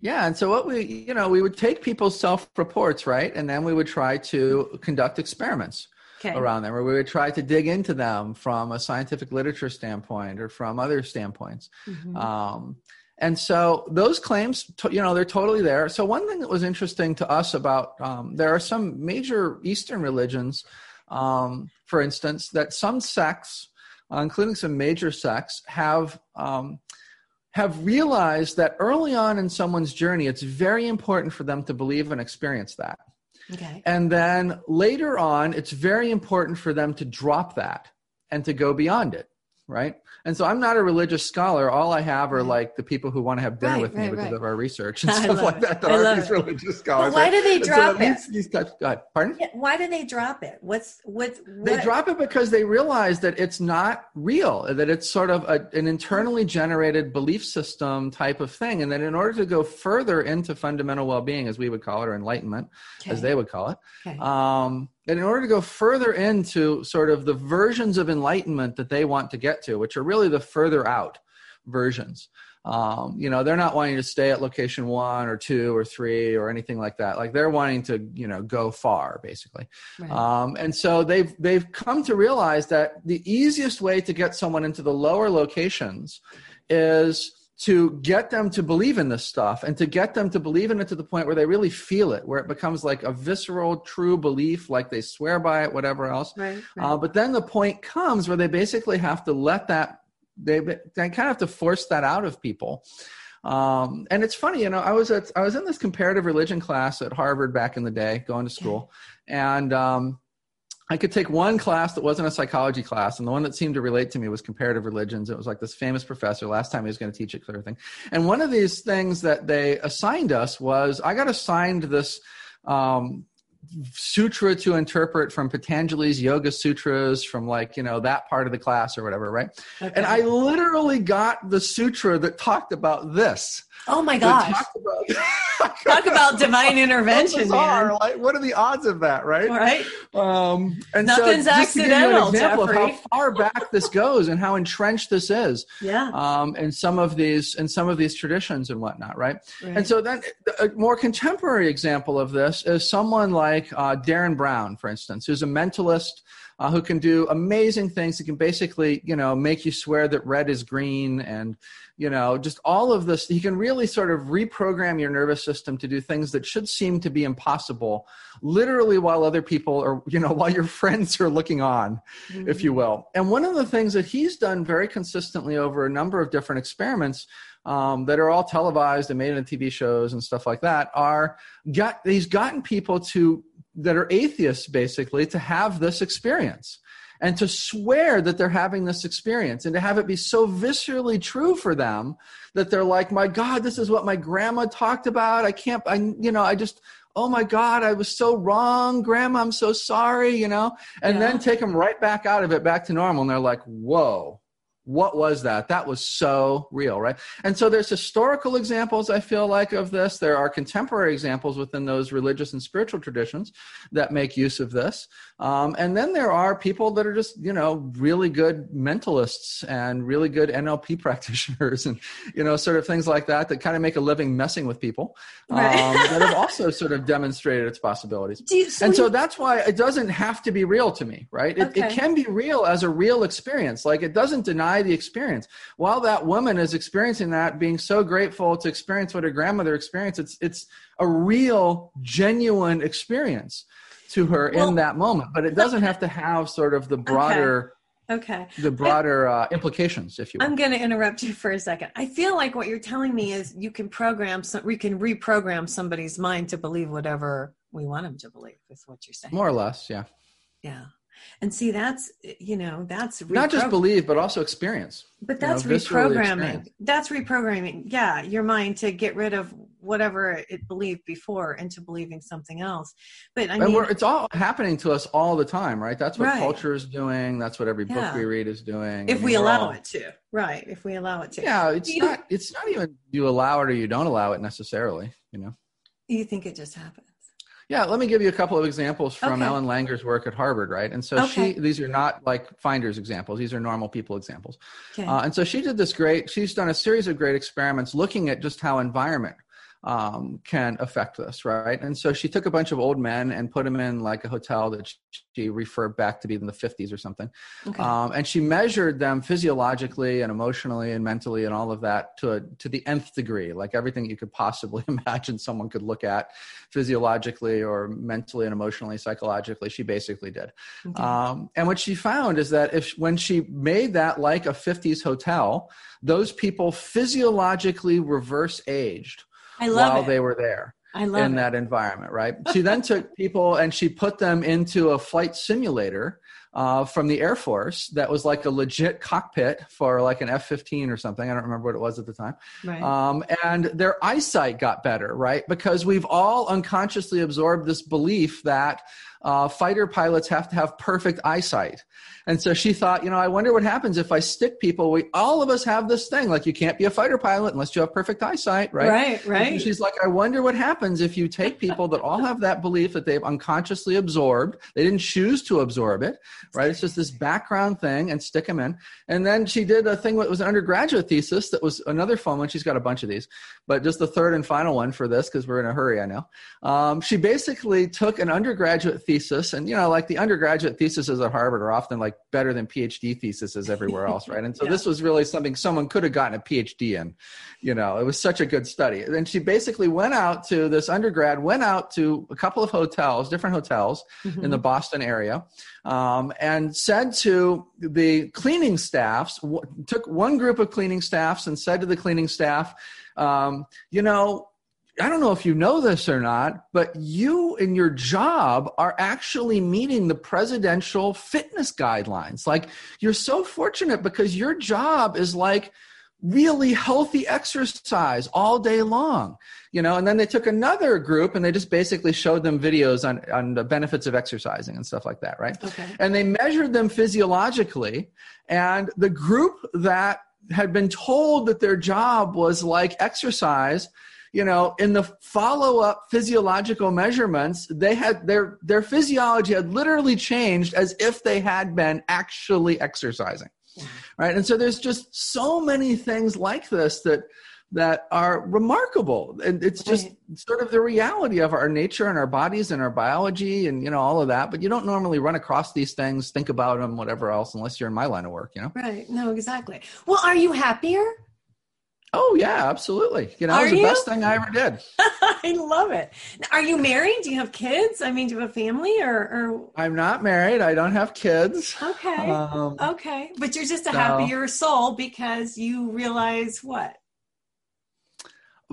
Yeah, and so what we, you know, we would take people's self-reports, right? And then we would try to conduct experiments okay. around them, or we would try to dig into them from a scientific literature standpoint or from other standpoints. Mm-hmm. Um, and so those claims, you know, they're totally there. So one thing that was interesting to us about um, there are some major Eastern religions, um, for instance, that some sects, uh, including some major sects, have um, have realized that early on in someone's journey, it's very important for them to believe and experience that. Okay. And then later on, it's very important for them to drop that and to go beyond it. right? And so I'm not a religious scholar. All I have are like the people who want to have dinner
Right,
with me
right,
because
right.
of our research [laughs] and stuff like
it.
that. That
I
aren't these religious scholars.
why do they
And so
drop it?
These types, God, pardon?
Yeah, Why do they drop it? What's what? what
They drop it because they realize that it's not real, that it's sort of a, an internally generated belief system type of thing. And that in order to go further into fundamental well being, as we would call it, or enlightenment, as they would call it,
Okay.
um, and in order to go further into sort of the versions of enlightenment that they want to get to, which are really the further out versions. Um, you know, they're not wanting to stay at location one or two or three or anything like that. Like they're wanting to, you know, go far basically.
Right.
Um, and so they've they've come to realize that the easiest way to get someone into the lower locations is to get them to believe in this stuff and to get them to believe in it to the point where they really feel it, where it becomes like a visceral, true belief, like they swear by it, whatever else.
right. right.
Uh, but then the point comes where they basically have to let that they they kind of have to force that out of people. Um, and it's funny, you know, I was at I was in this comparative religion class at Harvard back in the day, going to school, and um, I could take one class that wasn't a psychology class, and the one that seemed to relate to me was comparative religions. It was like this famous professor. Last time he was going to teach it, clear thing. And one of these things that they assigned us was I got assigned this um, sutra to interpret from Patanjali's Yoga Sutras from like you know that part of the class or whatever, right?
Okay.
And I literally got the sutra that talked about this.
Oh my gosh!
talked about, [laughs]
Talk about divine intervention,
bizarre. Like, what are the odds of that, right?
All right.
Um, and
Nothing's
so just to give you an example of how far back this goes and how entrenched this is
Yeah.
um, in some of these and some of these traditions and whatnot, right?
Right.
And so then a more contemporary example of this is someone like uh, Derren Brown, for instance, who's a mentalist uh, who can do amazing things. He can basically, you know, make you swear that red is green and, you know, just all of this. He can really sort of reprogram your nervous system to do things that should seem to be impossible, literally while other people are, you know, [laughs] while your friends are looking on, if you will. And one of the things that he's done very consistently over a number of different experiments um, that are all televised and made into TV shows and stuff like that are got he's gotten people to that are atheists basically to have this experience and to swear that they're having this experience and to have it be so viscerally true for them that they're like my god this is what my grandma talked about. I can't i you know i just oh my god i was so wrong. Grandma i'm so sorry you know? And
Yeah.
then take them right back out of it back to normal and they're like whoa what was that? That was so real right? And so there's historical examples i feel like of this. There are contemporary examples within those religious and spiritual traditions that make use of this. Um, and then there are people that are just you know really good mentalists and really good nlp [laughs] practitioners and you know sort of things like that that kind of make a living messing with people um, [laughs] that have also sort of demonstrated its possibilities.
You, so
and so that's why it doesn't have to be real to me right? It, it can be real as a real experience. Like it doesn't deny the experience while that woman is experiencing that being so grateful to experience what her grandmother experienced it's it's a real genuine experience to her
Well,
in that moment but it doesn't have to have sort of the broader
okay.
the broader uh, implications if you will
I'm going to interrupt you for a second. I feel like what you're telling me is you can program some, we can reprogram somebody's mind to believe whatever we want them to believe. Is what you're saying?
more or less yeah
Yeah. And see, that's you know, that's
not just believe but also experience
But
you know,
that's reprogramming. That's reprogramming. Yeah, your mind to get rid of whatever it believed before into believing something else. But I mean,
it's all happening to us all the time, right? That's what
Right.
culture is doing. That's what every book we read is doing. I
if
mean,
we allow
all-
it to, right? If we allow it to.
Yeah, it's
You-
not. It's not even you allow it or you don't allow it necessarily. You know.
You think it just happens?
Yeah, let me give you a couple of examples from
Okay.
Ellen Langer's work at Harvard, right? And so
Okay.
she, these are not like finders examples; these are normal people examples.
Okay.
Uh, and so she did this great. She's done a series of great experiments looking at just how environment um, can affect this, right? And so she took a bunch of old men and put them in like a hotel that she referred back to be in the 50s or something.
okay.
Um, and she measured them physiologically and emotionally and mentally and all of that to a, to the nth degree, like everything you could possibly [laughs] imagine someone could look at physiologically or mentally and emotionally, psychologically. She basically did.
Okay.
Um, and what she found is that if when she made that like a 50s hotel, those people physiologically reverse aged
I love
while
it.
they were there
I love
in
it.
that environment, right? She then took [laughs] people and she put them into a flight simulator uh, from the Air Force that was like a legit cockpit for like an F 15 or something. I don't remember what it was at the time.
Right.
Um, and their eyesight got better, right? Because we've all unconsciously absorbed this belief that uh, fighter pilots have to have perfect eyesight. And so she thought, you know, I wonder what happens if I stick people. We all of us have this thing, like you can't be a fighter pilot unless you have perfect eyesight, right?
Right, right.
And she's like, I wonder what happens if you take people that all have that belief that they've unconsciously absorbed. They didn't choose to absorb it, right? It's just this background thing and stick them in. And then she did a thing that was an undergraduate thesis that was another fun one. She's got a bunch of these, but just the third and final one for this because we're in a hurry, I know. Um, she basically took an undergraduate thesis, and you know, like the undergraduate theses at Harvard are often like better than PhD theses everywhere else, right? And so [laughs]
Yeah.
this was really something someone could have gotten a PhD in. You know, it was such a good study. And she basically went out to this undergrad, went out to a couple of hotels, different hotels in the Boston area, um, and said to the cleaning staffs, w- took one group of cleaning staffs and said to the cleaning staff, um, you know, I don't know if you know this or not, but you and your job are actually meeting the presidential fitness guidelines. Like you're so fortunate because your job is like really healthy exercise all day long you know and then they took another group and they just basically showed them videos on on the benefits of exercising and stuff like that right
Okay.
and they measured them physiologically and the group that had been told that their job was like exercise you know in the follow-up physiological measurements they had their their physiology had literally changed as if they had been actually exercising mm-hmm. right and so there's just so many things like this that that are remarkable and it's just sort of the reality of our nature and our bodies and our biology and you know all of that but you don't normally run across these things think about them whatever else unless you're in my line of work you know
Right. No, exactly. Well, are you happier?
Oh yeah absolutely you know
Are
it was the
you?
best thing i ever did [laughs]
I love it. Are you married? Do you have kids? I mean, do you have a family or, or
i'm not married i don't have kids
okay.
um,
okay. But you're just a
so-
happier soul because you realize what?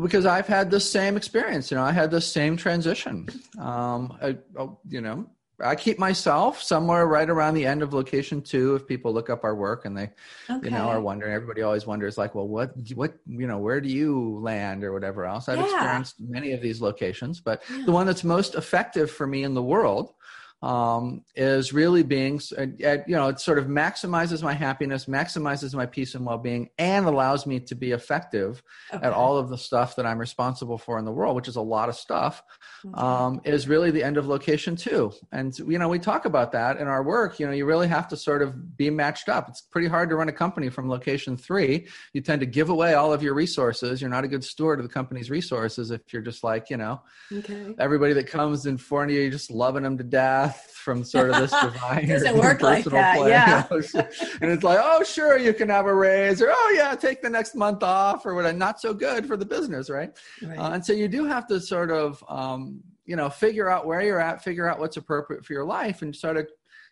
because I've had the same experience. You know, I had the same transition. Um, I, oh, you know, I keep myself somewhere right around the end of location two. If people look up our work and they,
Okay.
you know, are wondering, everybody always wonders, like, well, what, what, you know, where do you land or whatever else? I've
Yeah.
experienced many of these locations, but
Yeah.
the one that's most effective for me in the world um, is really being, at, you know, it sort of maximizes my happiness, maximizes my peace and well-being, and allows me to be effective
Okay.
at all of the stuff that I'm responsible for in the world, which is a lot of stuff,
Okay.
um, is really the end of location two. And you know, we talk about that in our work. You know, you really have to sort of be matched up. It's pretty hard to run a company from location three. You tend to give away all of your resources. You're not a good steward of the company's resources if you're just like, you know,
okay.
everybody that comes in front of you, you're just loving them to death from sort of this [laughs] divine
Doesn't work like that,
plan.
yeah. [laughs]
and it's like, oh, sure, you can have a raise, or oh, yeah, take the next month off, or what? Not so good for the business, right?
Right.
Uh, and so you do have to sort of, um, you know, figure out where you're at, figure out what's appropriate for your life, and sort of,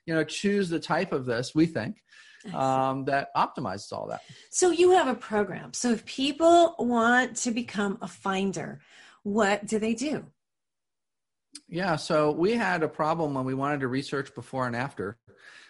you know, choose the type of this we think um, that optimizes all that.
So you have a program. So if people want to become a finder, what do they do?
Yeah, so we had a problem when we wanted to research before and after.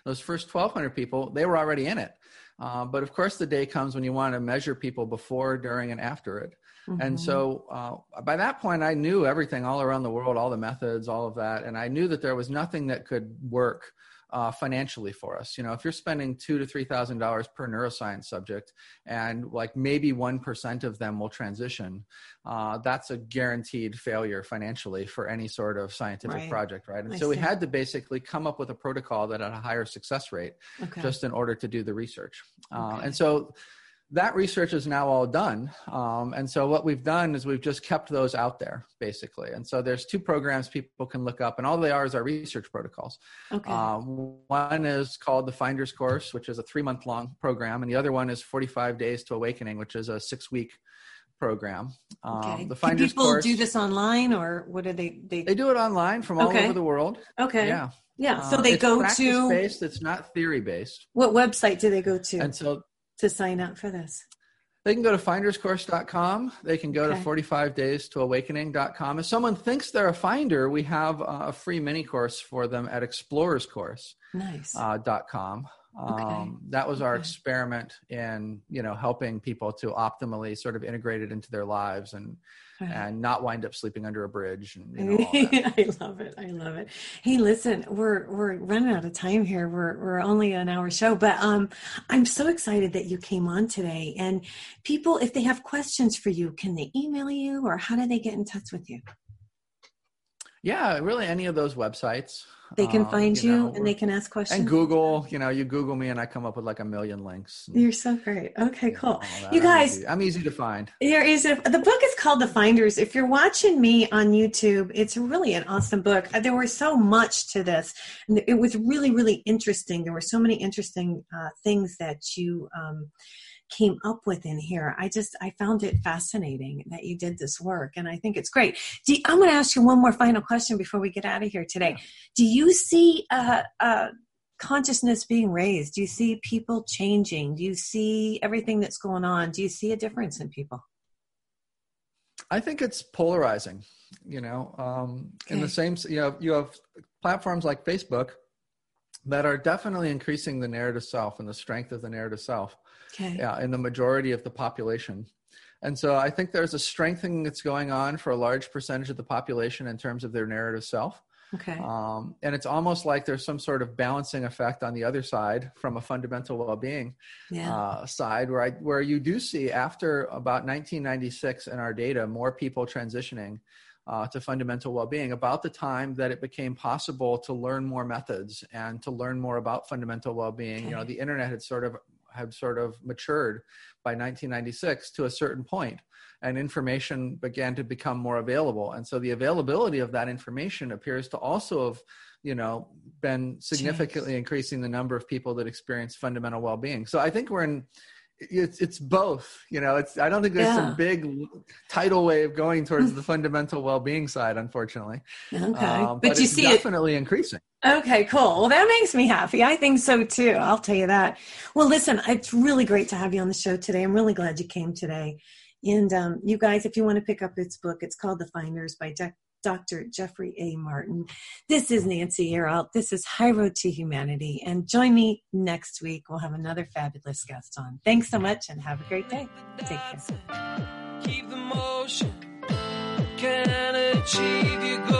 Those first 1,200 people, they were already in it. Uh, but of course, the day comes when you want to measure people before, during, and after it. And
Mhm.
so uh, by that point, I knew everything all around the world, all the methods, all of that. And I knew that there was nothing that could work uh, financially for us. You know, if you're spending two to three thousand dollars per neuroscience subject, and like maybe one percent of them will transition, uh, that's a guaranteed failure financially for any sort of scientific
Right.
project, right? And
I
so we had to basically come up with a protocol that had a higher success rate
okay.
just in order to do the research. Uh,
Okay.
and so that research is now all done. Um, and so what we've done is we've just kept those out there basically. And so there's two programs people can look up, and all they are is our research protocols.
okay.
Um, one is called the Finders Course, which is a three month long program, and the other one is 45 Days to Awakening, which is a six week program. Um,
okay.
The Finder's Can
people
Course.
do this online or what do they they,
They do it online from all
Okay.
over the world.
Okay.
Yeah.
Yeah. So
Uh,
they
it's
go to
based. It's not theory based.
what website do they go to
And so
to sign up for this?
They can go to finderscourse.com. They can go
Okay.
to 45 days to awakening.com. If someone thinks they're a finder, we have a free mini course for them at explorerscourse.com.
Nice.
Uh, dot com. um, that was our
Okay.
experiment in you know helping people to optimally sort of integrate it into their lives and. [laughs] and not wind up sleeping under a bridge and you know. [laughs]
I love it. I love it. Hey, listen, we're we're running out of time here. We're we're only an hour show, but um, I'm so excited that you came on today. And people, if they have questions for you, can they email you, or how do they get in touch with you?
yeah really any of those websites
They can
um,
find you,
know,
and they can ask questions.
and google you know you google me and i come up with like a million links and,
You're so great. Okay,
you know,
cool.
all that.
You
I'm
guys,
easy- i'm easy to find
There is a the book is called The Finders. If you're watching me on YouTube, it's really an awesome book. Uh, There was so much to this, and it was really really interesting. There were so many interesting uh, things that you um, came up with in here. I just I found it fascinating that you did this work, and I think it's great. You- I'm going to ask you one more final question before we get out of here today. Do you see uh, uh, consciousness being raised? Do you see people changing? Do you see everything that's going on? Do you see a difference in people?
I think it's polarizing. You know, um, in the same you have you have platforms like Facebook that are definitely increasing the narrative self and the strength of the narrative self
Okay.
yeah, in the majority of the population. And so I think there's a strengthening that's going on for a large percentage of the population in terms of their narrative self.
Okay.
Um, and it's almost like there's some sort of balancing effect on the other side from a fundamental well-being
Yeah.
uh, side where I, where you do see after about 1996 in our data more people transitioning uh, to fundamental well-being about the time that it became possible to learn more methods and to learn more about fundamental well-being you know the internet had sort of had sort of matured by 1996 to a certain point and information began to become more available and so the availability of that information appears to also have you know been significantly increasing the number of people that experience fundamental well-being so i think we're in it's it's both you know it's i don't think there's
Yeah.
some big tidal wave going towards the fundamental well-being side unfortunately [laughs]
Okay.
Um,
but, you
it's
see it.
definitely increasing
Okay, cool. Well, that makes me happy. I think so too. I'll tell you that. Well, listen, it's really great to have you on the show today. I'm really glad you came today. And um, you guys, if you want to pick up its book, it's called The Finders by De- Dr. Jeffrey A. Martin. This is Nancy Yearout. This is High Road to Humanity. And join me next week. We'll have another fabulous guest on. Thanks so much and have a great day. Take care.
Keep the motion. Can achieve your goal.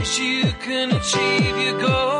You can achieve your goal.